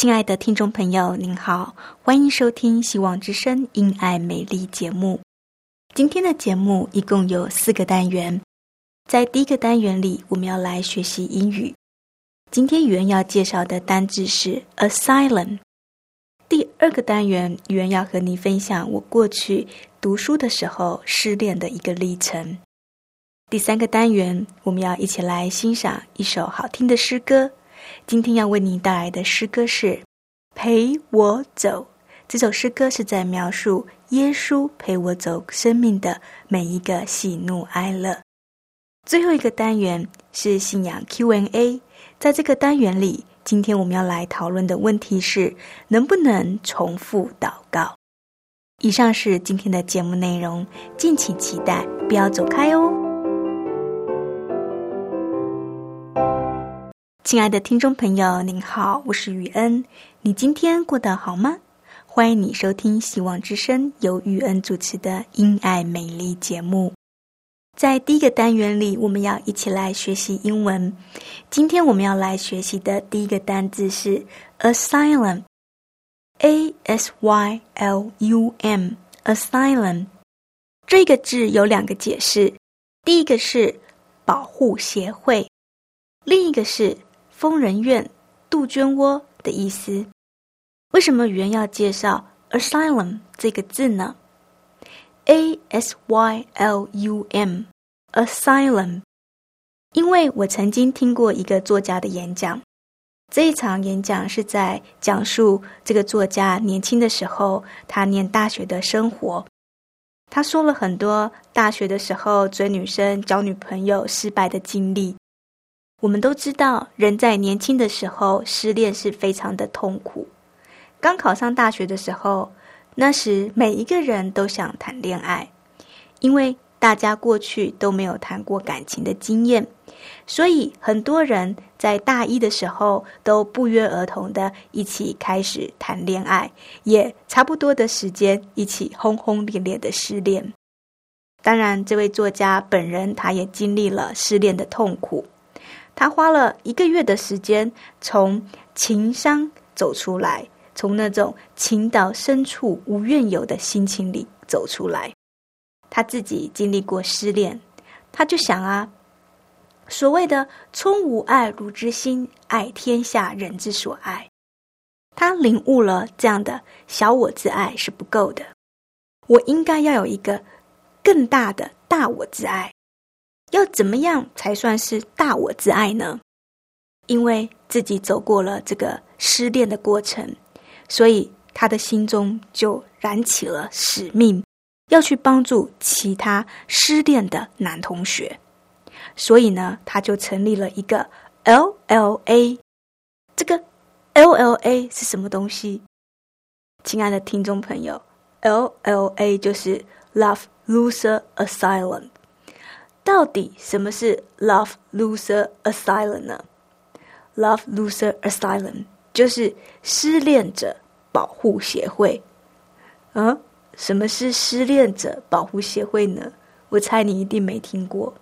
亲爱的听众朋友，您好，欢迎收听《希望之声·因爱美丽》节目。今天的节目一共有四个单元，在第一个单元里，我们要来学习英语。今天语言要介绍的单字是 “asylum”。第二个单元，语言要和你分享我过去读书的时候失恋的一个历程。第三个单元，我们要一起来欣赏一首好听的诗歌。今天要为您带来的诗歌是《陪我走》。这首诗歌是在描述耶稣陪我走生命的每一个喜怒哀乐。最后一个单元是信仰 Q&A。在这个单元里，今天我们要来讨论的问题是：能不能重复祷告？以上是今天的节目内容，敬请期待，不要走开哦。亲爱的听众朋友，您好，我是雨恩。你今天过得好吗？欢迎你收听希望之声由雨恩主持的《因爱美丽》节目。在第一个单元里，我们要一起来学习英文。今天我们要来学习的第一个单字是 asylum，a s y l u m，asylum。这个字有两个解释，第一个是保护协会，另一个是。疯人院、杜鹃窝的意思。为什么语言要介绍 asylum 这个字呢？A S Y L U M，asylum。因为我曾经听过一个作家的演讲，这一场演讲是在讲述这个作家年轻的时候，他念大学的生活。他说了很多大学的时候追女生、交女朋友失败的经历。我们都知道，人在年轻的时候失恋是非常的痛苦。刚考上大学的时候，那时每一个人都想谈恋爱，因为大家过去都没有谈过感情的经验，所以很多人在大一的时候都不约而同的一起开始谈恋爱，也差不多的时间一起轰轰烈烈的失恋。当然，这位作家本人他也经历了失恋的痛苦。他花了一个月的时间，从情伤走出来，从那种情到深处无怨尤的心情里走出来。他自己经历过失恋，他就想啊，所谓的“充无爱汝之心，爱天下人之所爱”，他领悟了这样的小我之爱是不够的，我应该要有一个更大的大我之爱。要怎么样才算是大我之爱呢？因为自己走过了这个失恋的过程，所以他的心中就燃起了使命，要去帮助其他失恋的男同学。所以呢，他就成立了一个 LLA。这个 LLA 是什么东西？亲爱的听众朋友，LLA 就是 Love Loser Asylum。到底什么是 Love Loser Asylum 呢？Love Loser Asylum 就是失恋者保护协会。嗯，什么是失恋者保护协会呢？我猜你一定没听过，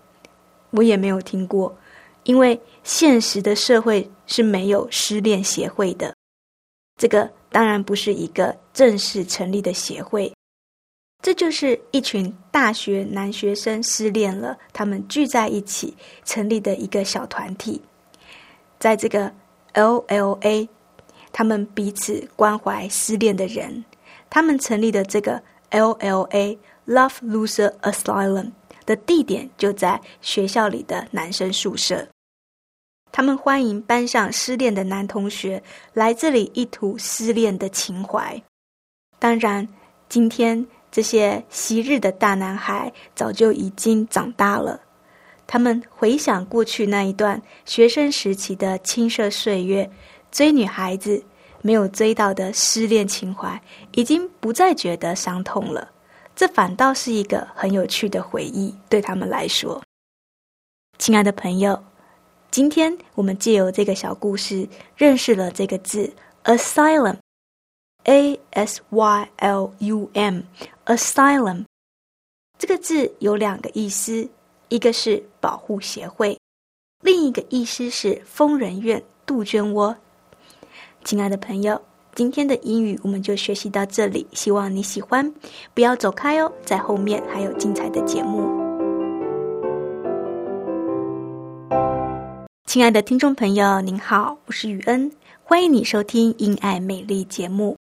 我也没有听过，因为现实的社会是没有失恋协会的。这个当然不是一个正式成立的协会。这就是一群大学男学生失恋了，他们聚在一起成立的一个小团体，在这个 L.L.A，他们彼此关怀失恋的人，他们成立的这个 L.L.A Love Loser Asylum 的地点就在学校里的男生宿舍。他们欢迎班上失恋的男同学来这里一吐失恋的情怀。当然，今天这些昔日的大男孩早就已经长大了。他们回想过去那一段学生时期的青涩岁月，追女孩子没有追到的失恋情怀，已经不再觉得伤痛了。这反倒是一个很有趣的回忆，对他们来说。亲爱的朋友。今天我们借由这个小故事，认识了这个字：asylum A S Y L U M，asylum，。这个字有两个意思，一个是保护协会，另一个意思是疯人院、杜鹃窝。亲爱的朋友，今天的英语我们就学习到这里，希望你喜欢，不要走开哦，在后面还有精彩的节目。亲爱的听众朋友，您好，我是雨恩，欢迎你收听《因爱美丽》节目。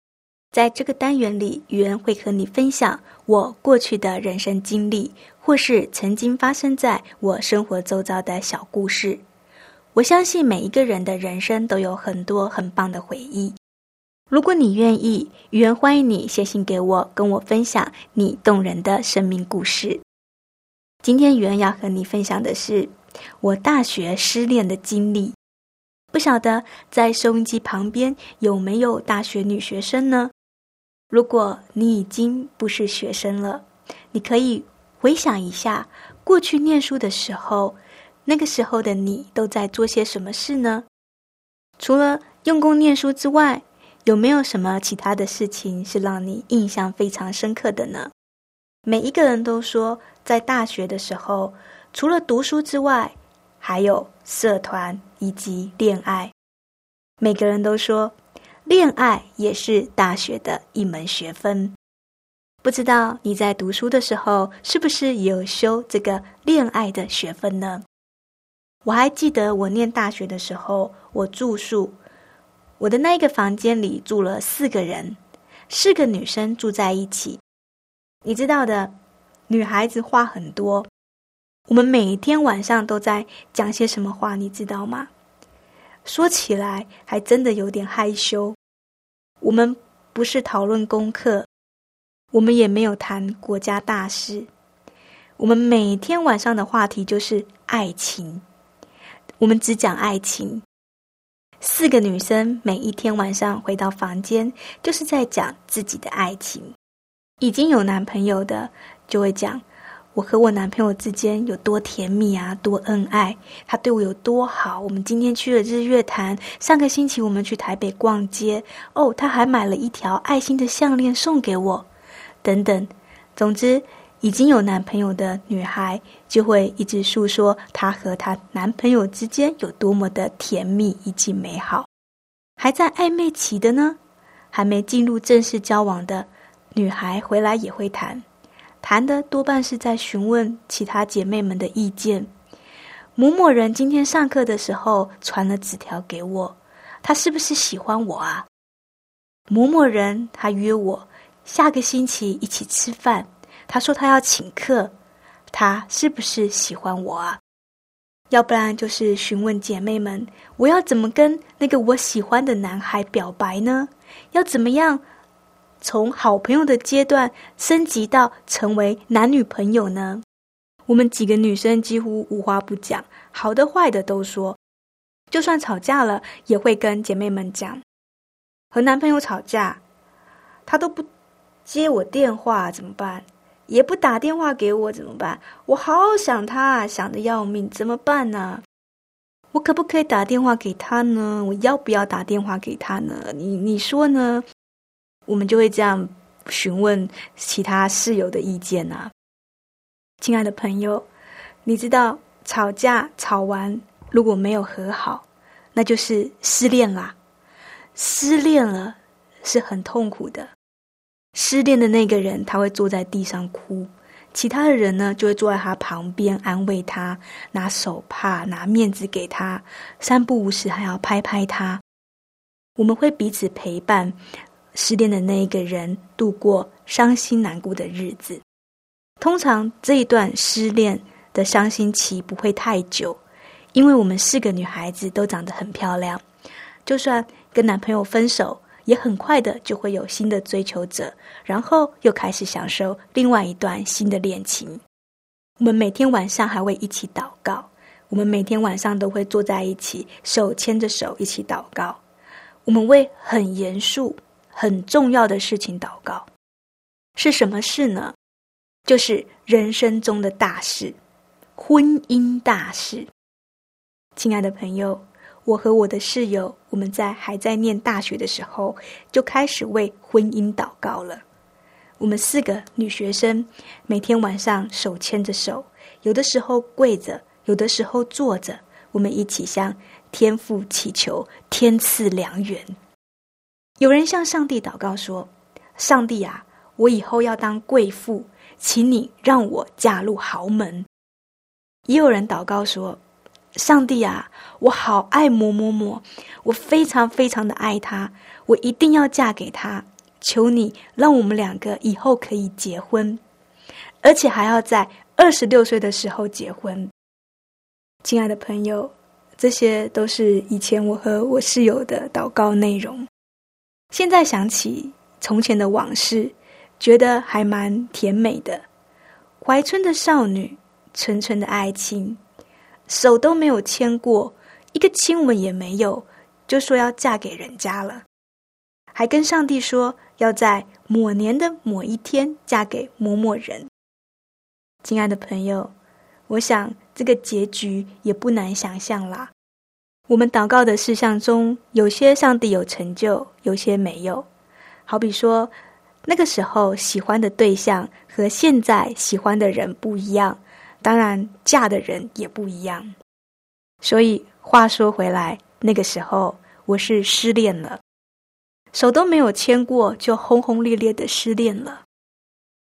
在这个单元里，雨恩会和你分享我过去的人生经历，或是曾经发生在我生活周遭的小故事。我相信每一个人的人生都有很多很棒的回忆。如果你愿意，雨恩欢迎你写信给我，跟我分享你动人的生命故事。今天雨恩要和你分享的是。我大学失恋的经历，不晓得在收音机旁边有没有大学女学生呢？如果你已经不是学生了，你可以回想一下过去念书的时候，那个时候的你都在做些什么事呢？除了用功念书之外，有没有什么其他的事情是让你印象非常深刻的呢？每一个人都说，在大学的时候。除了读书之外，还有社团以及恋爱。每个人都说，恋爱也是大学的一门学分。不知道你在读书的时候，是不是有修这个恋爱的学分呢？我还记得我念大学的时候，我住宿，我的那一个房间里住了四个人，四个女生住在一起。你知道的，女孩子话很多。我们每天晚上都在讲些什么话，你知道吗？说起来还真的有点害羞。我们不是讨论功课，我们也没有谈国家大事。我们每天晚上的话题就是爱情，我们只讲爱情。四个女生每一天晚上回到房间，就是在讲自己的爱情。已经有男朋友的就会讲。我和我男朋友之间有多甜蜜啊，多恩爱，他对我有多好。我们今天去了日月潭，上个星期我们去台北逛街，哦，他还买了一条爱心的项链送给我，等等。总之，已经有男朋友的女孩就会一直诉说她和她男朋友之间有多么的甜蜜以及美好。还在暧昧期的呢，还没进入正式交往的女孩回来也会谈。谈的多半是在询问其他姐妹们的意见。某某人今天上课的时候传了纸条给我，他是不是喜欢我啊？某某人他约我下个星期一起吃饭，他说他要请客，他是不是喜欢我啊？要不然就是询问姐妹们，我要怎么跟那个我喜欢的男孩表白呢？要怎么样？从好朋友的阶段升级到成为男女朋友呢？我们几个女生几乎无话不讲，好的坏的都说。就算吵架了，也会跟姐妹们讲。和男朋友吵架，他都不接我电话，怎么办？也不打电话给我，怎么办？我好想他，想的要命，怎么办呢？我可不可以打电话给他呢？我要不要打电话给他呢？你你说呢？我们就会这样询问其他室友的意见呐。亲爱的朋友，你知道吵架吵完如果没有和好，那就是失恋啦。失恋了是很痛苦的，失恋的那个人他会坐在地上哭，其他的人呢就会坐在他旁边安慰他，拿手帕、拿面子给他，三不五时还要拍拍他。我们会彼此陪伴失恋的那一个人度过伤心难过的日子。通常这一段失恋的伤心期不会太久，因为我们四个女孩子都长得很漂亮，就算跟男朋友分手，也很快的就会有新的追求者，然后又开始享受另外一段新的恋情。我们每天晚上还会一起祷告，我们每天晚上都会坐在一起，手牵着手一起祷告。我们为很严肃、很重要的事情祷告，是什么事呢？就是人生中的大事，婚姻大事。亲爱的朋友，我和我的室友，我们在还在念大学的时候，就开始为婚姻祷告了。我们四个女学生，每天晚上手牵着手，有的时候跪着，有的时候坐着，我们一起向天父祈求天赐良缘。有人向上帝祷告说：“上帝啊，我以后要当贵妇。”请你让我嫁入豪门。也有人祷告说：“上帝啊，我好爱某某某，我非常非常的爱他，我一定要嫁给他。求你让我们两个以后可以结婚，而且还要在二十六岁的时候结婚。”亲爱的朋友，这些都是以前我和我室友的祷告内容。现在想起从前的往事。觉得还蛮甜美的，怀春的少女，纯纯的爱情，手都没有牵过，一个亲吻也没有，就说要嫁给人家了，还跟上帝说要在某年的某一天嫁给某某人。亲爱的朋友，我想这个结局也不难想象啦。我们祷告的事项中，有些上帝有成就，有些没有，好比说。那个时候喜欢的对象和现在喜欢的人不一样，当然嫁的人也不一样。所以话说回来，那个时候我是失恋了，手都没有牵过就轰轰烈烈的失恋了。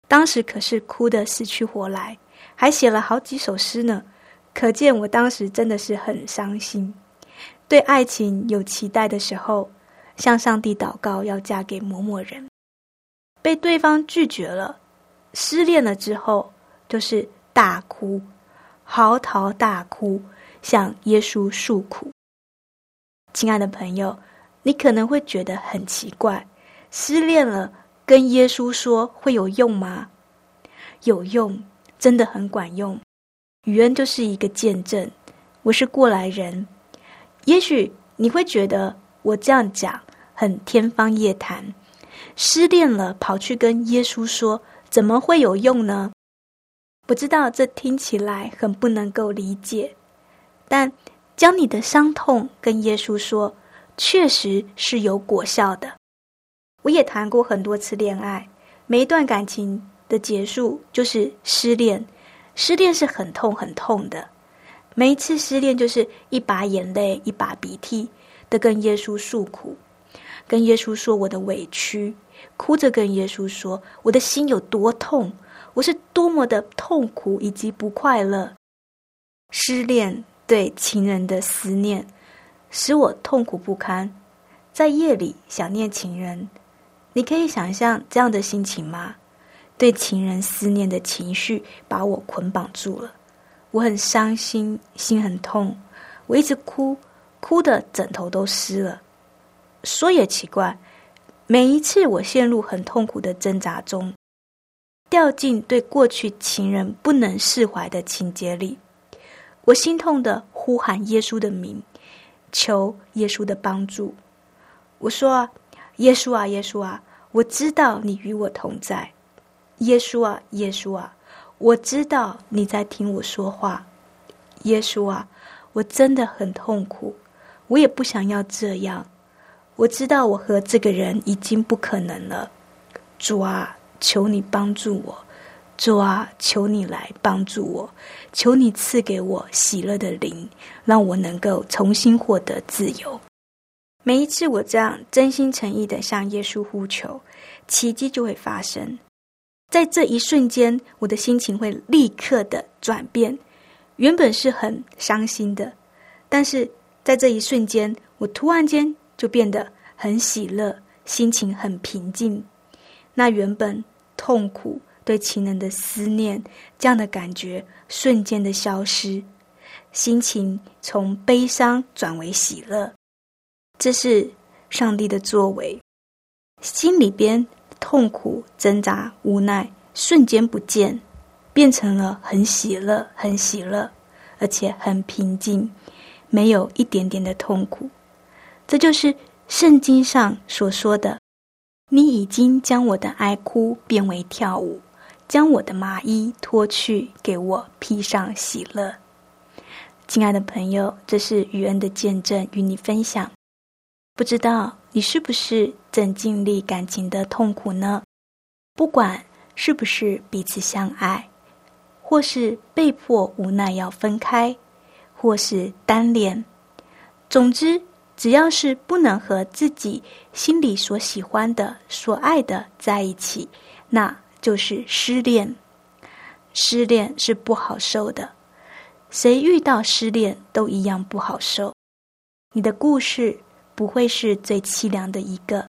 当时可是哭得死去活来，还写了好几首诗呢。可见我当时真的是很伤心，对爱情有期待的时候，向上帝祷告要嫁给某某人。被对方拒绝了，失恋了之后，就是大哭，嚎啕大哭，向耶稣诉苦。亲爱的朋友，你可能会觉得很奇怪，失恋了跟耶稣说会有用吗？有用，真的很管用。雨恩就是一个见证，我是过来人。也许你会觉得我这样讲很天方夜谭。失恋了，跑去跟耶稣说，怎么会有用呢？不知道这听起来很不能够理解，但将你的伤痛跟耶稣说，确实是有果效的。我也谈过很多次恋爱，每一段感情的结束就是失恋，失恋是很痛很痛的。每一次失恋就是一把眼泪一把鼻涕的跟耶稣诉苦，跟耶稣说我的委屈。哭着跟耶稣说：“我的心有多痛，我是多么的痛苦以及不快乐。失恋对情人的思念，使我痛苦不堪。在夜里想念情人，你可以想象这样的心情吗？对情人思念的情绪把我捆绑住了，我很伤心，心很痛，我一直哭，哭的枕头都湿了。说也奇怪。”每一次我陷入很痛苦的挣扎中，掉进对过去情人不能释怀的情节里，我心痛的呼喊耶稣的名，求耶稣的帮助。我说：“耶稣啊，耶稣啊，我知道你与我同在。耶稣啊，耶稣啊，我知道你在听我说话。耶稣啊，我真的很痛苦，我也不想要这样。”我知道我和这个人已经不可能了，主啊，求你帮助我，主啊，求你来帮助我，求你赐给我喜乐的灵，让我能够重新获得自由。每一次我这样真心诚意的向耶稣呼求，奇迹就会发生。在这一瞬间，我的心情会立刻的转变。原本是很伤心的，但是在这一瞬间，我突然间就变得很喜乐，心情很平静。那原本痛苦、对情人的思念这样的感觉瞬间的消失，心情从悲伤转为喜乐。这是上帝的作为，心里边。痛苦、挣扎、无奈，瞬间不见，变成了很喜乐、很喜乐，而且很平静，没有一点点的痛苦。这就是圣经上所说的：“你已经将我的哀哭变为跳舞，将我的麻衣脱去，给我披上喜乐。”亲爱的朋友，这是雨恩的见证，与你分享。不知道你是不是正经历感情的痛苦呢？不管是不是彼此相爱，或是被迫无奈要分开，或是单恋，总之，只要是不能和自己心里所喜欢的、所爱的在一起，那就是失恋。失恋是不好受的，谁遇到失恋都一样不好受。你的故事。不会是最凄凉的一个。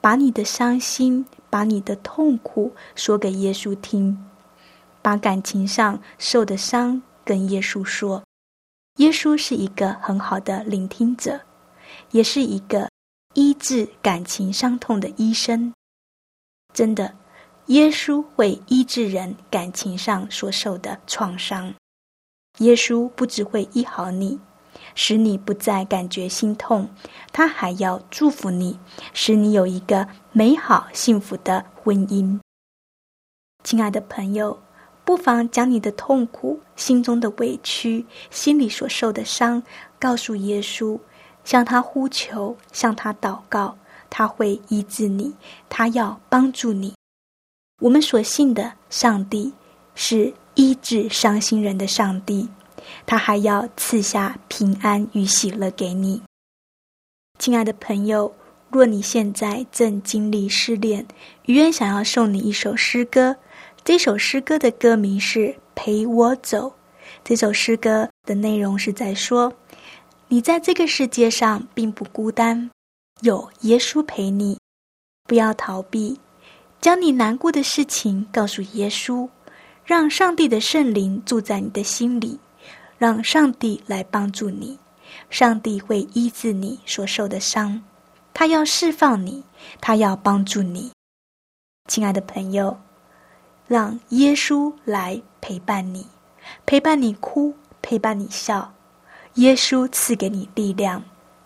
把你的伤心，把你的痛苦说给耶稣听，把感情上受的伤跟耶稣说。耶稣是一个很好的聆听者，也是一个医治感情伤痛的医生。真的，耶稣会医治人感情上所受的创伤。耶稣不只会医好你。使你不再感觉心痛，他还要祝福你，使你有一个美好幸福的婚姻。亲爱的朋友，不妨将你的痛苦、心中的委屈、心里所受的伤，告诉耶稣，向他呼求，向他祷告，他会医治你，他要帮助你。我们所信的上帝是医治伤心人的上帝。他还要赐下平安与喜乐给你，亲爱的朋友。若你现在正经历失恋，于愿想要送你一首诗歌。这首诗歌的歌名是《陪我走》。这首诗歌的内容是在说，你在这个世界上并不孤单，有耶稣陪你。不要逃避，将你难过的事情告诉耶稣，让上帝的圣灵住在你的心里。让上帝来帮助你，上帝会医治你所受的伤，他要释放你，他要帮助你，亲爱的朋友，让耶稣来陪伴你，陪伴你哭，陪伴你笑，耶稣赐给你力量，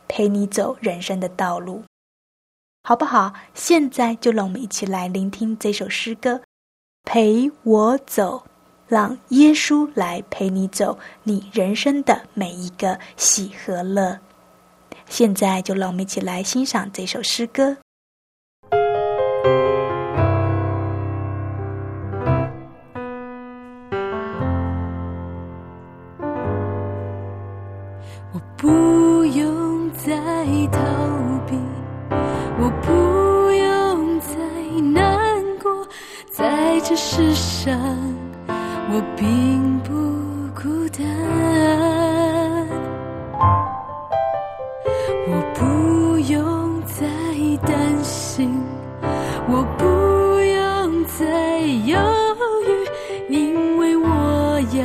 陪你走人生的道路，好不好？现在就让我们一起来聆听这首诗歌，陪我走。让耶稣来陪你走你人生的每一个喜和乐。现在就让我们一起来欣赏这首诗歌。我不用再逃避，我不用再难过，在这世上。我并不孤单，我不用再担心，我不用再犹豫，因为我要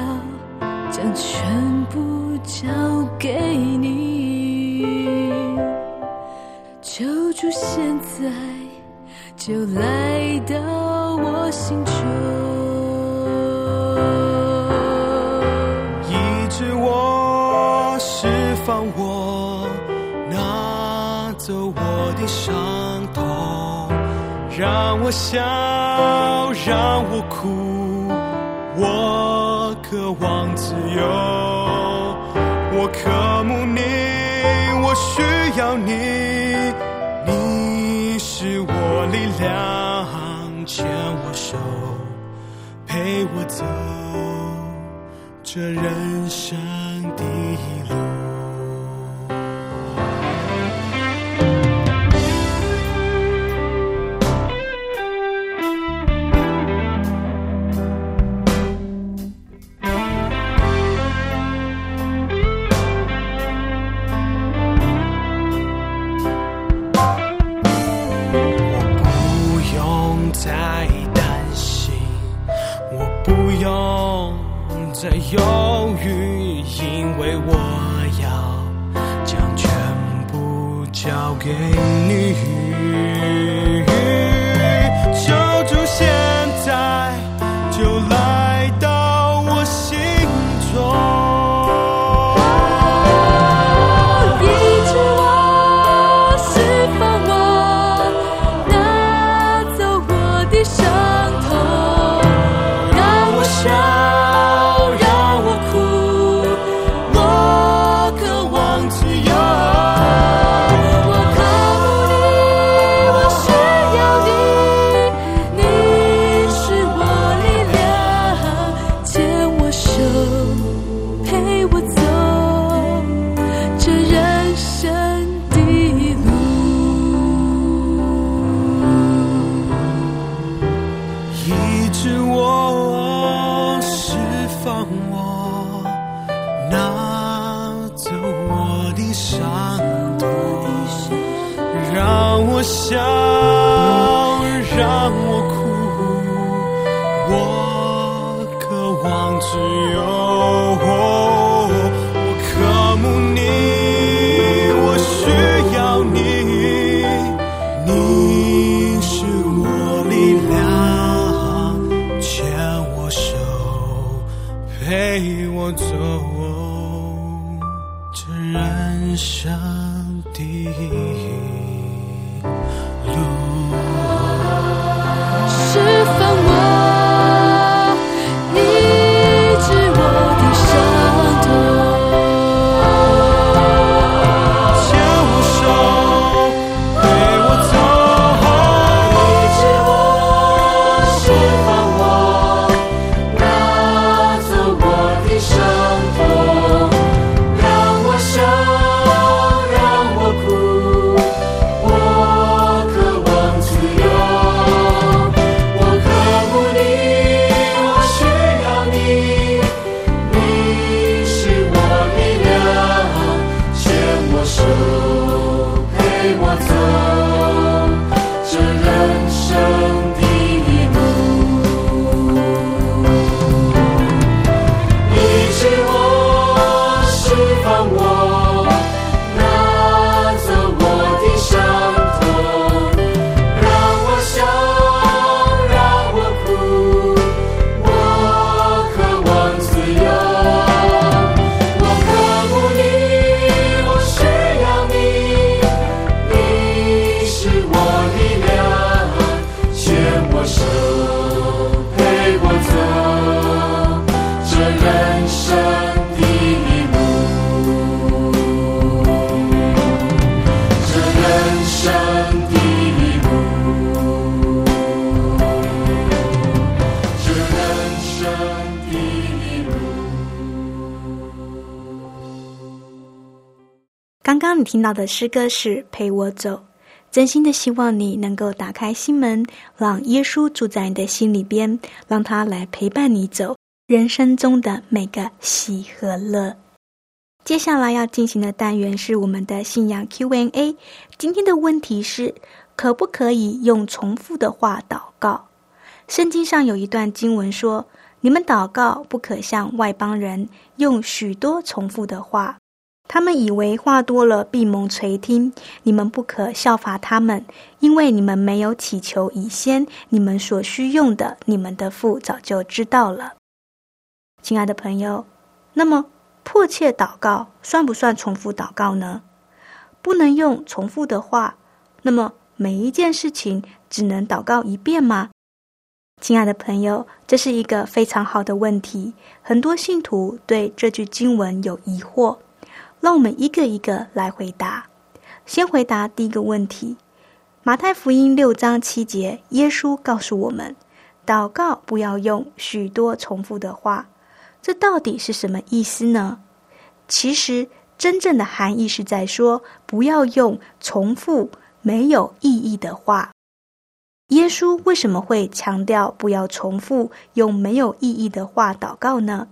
将全部交给你。求主现在就来到我心中。走我的伤痛，让我笑，让我哭，我渴望自由，我渴慕你，我需要你，你是我力量，牵我手，陪我走这人生。陪我走这人生第一。刚刚你听到的诗歌是《陪我走》，真心的希望你能够打开心门，让耶稣住在你的心里边，让他来陪伴你走人生中的每个喜和乐。接下来要进行的单元是我们的信仰 Q&A。今天的问题是：可不可以用重复的话祷告？圣经上有一段经文说：“你们祷告不可像外邦人用许多重复的话，他们以为话多了必蒙垂听。你们不可效法他们，因为你们没有祈求以先，你们所需用的，你们的父早就知道了。”亲爱的朋友，那么迫切祷告算不算重复祷告呢？不能用重复的话，那么每一件事情只能祷告一遍吗？亲爱的朋友，这是一个非常好的问题。很多信徒对这句经文有疑惑，让我们一个一个来回答。先回答第一个问题：马太福音六章七节，耶稣告诉我们，祷告不要用许多重复的话。这到底是什么意思呢？其实真正的含义是在说，不要用重复没有意义的话。耶稣为什么会强调不要重复用没有意义的话祷告呢？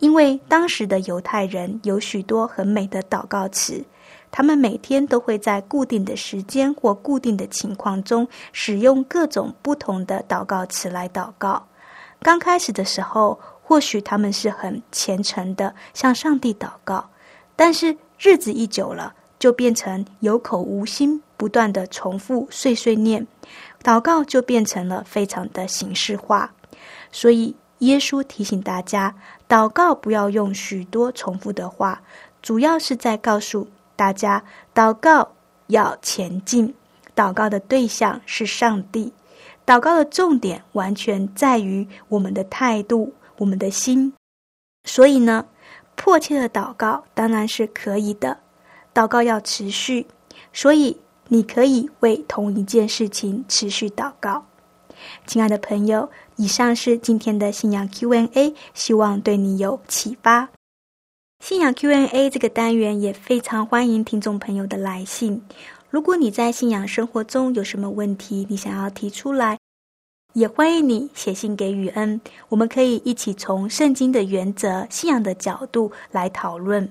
因为当时的犹太人有许多很美的祷告词，他们每天都会在固定的时间或固定的情况中使用各种不同的祷告词来祷告。刚开始的时候，或许他们是很虔诚的向上帝祷告，但是日子一久了，就变成有口无心，不断的重复碎碎念，祷告就变成了非常的形式化。所以耶稣提醒大家，祷告不要用许多重复的话，主要是在告诉大家，祷告要前进，祷告的对象是上帝。祷告的重点完全在于我们的态度、我们的心。所以呢，迫切的祷告当然是可以的，祷告要持续。所以你可以为同一件事情持续祷告。亲爱的朋友，以上是今天的信仰 Q&A，希望对你有启发。信仰 Q&A 这个单元也非常欢迎听众朋友的来信。如果你在信仰生活中有什么问题，你想要提出来，也欢迎你写信给雨恩，我们可以一起从圣经的原则、信仰的角度来讨论。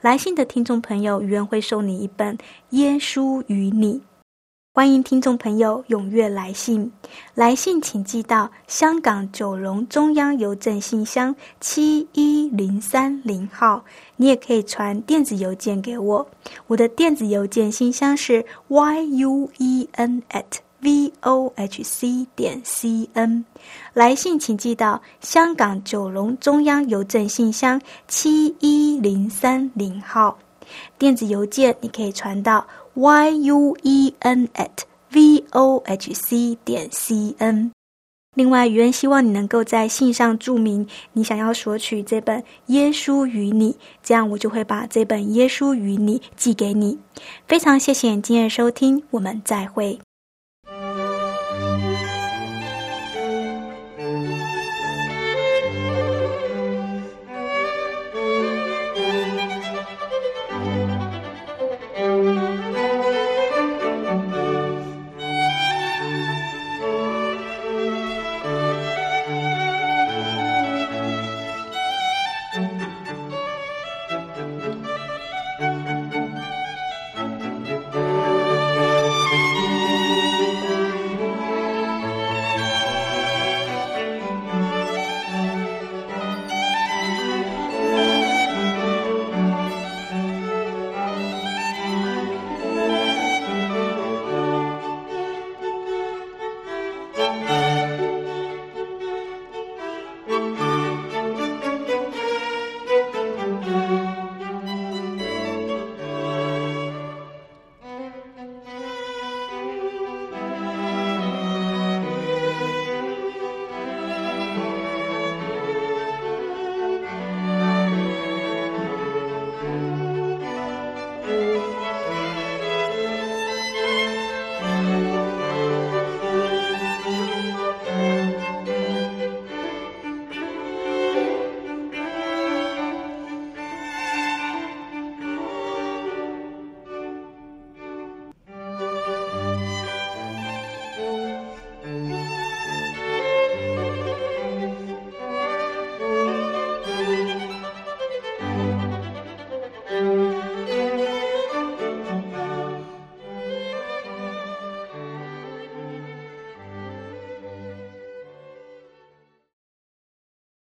来信的听众朋友，雨恩会送你一本《耶稣与你》。欢迎听众朋友踊跃来信，来信请寄到香港九龙中央邮政信箱七一零三零号。你也可以传电子邮件给我，我的电子邮件信箱是 y u e n at v o h c 点 c n。来信请寄到香港九龙中央邮政信箱七一零三零号。电子邮件你可以传到。Y u e n at v o h c 点 c n。另外，余恩希望你能够在信上注明你想要索取这本《耶稣与你》，这样我就会把这本《耶稣与你》寄给你。非常谢谢你今日收听，我们再会。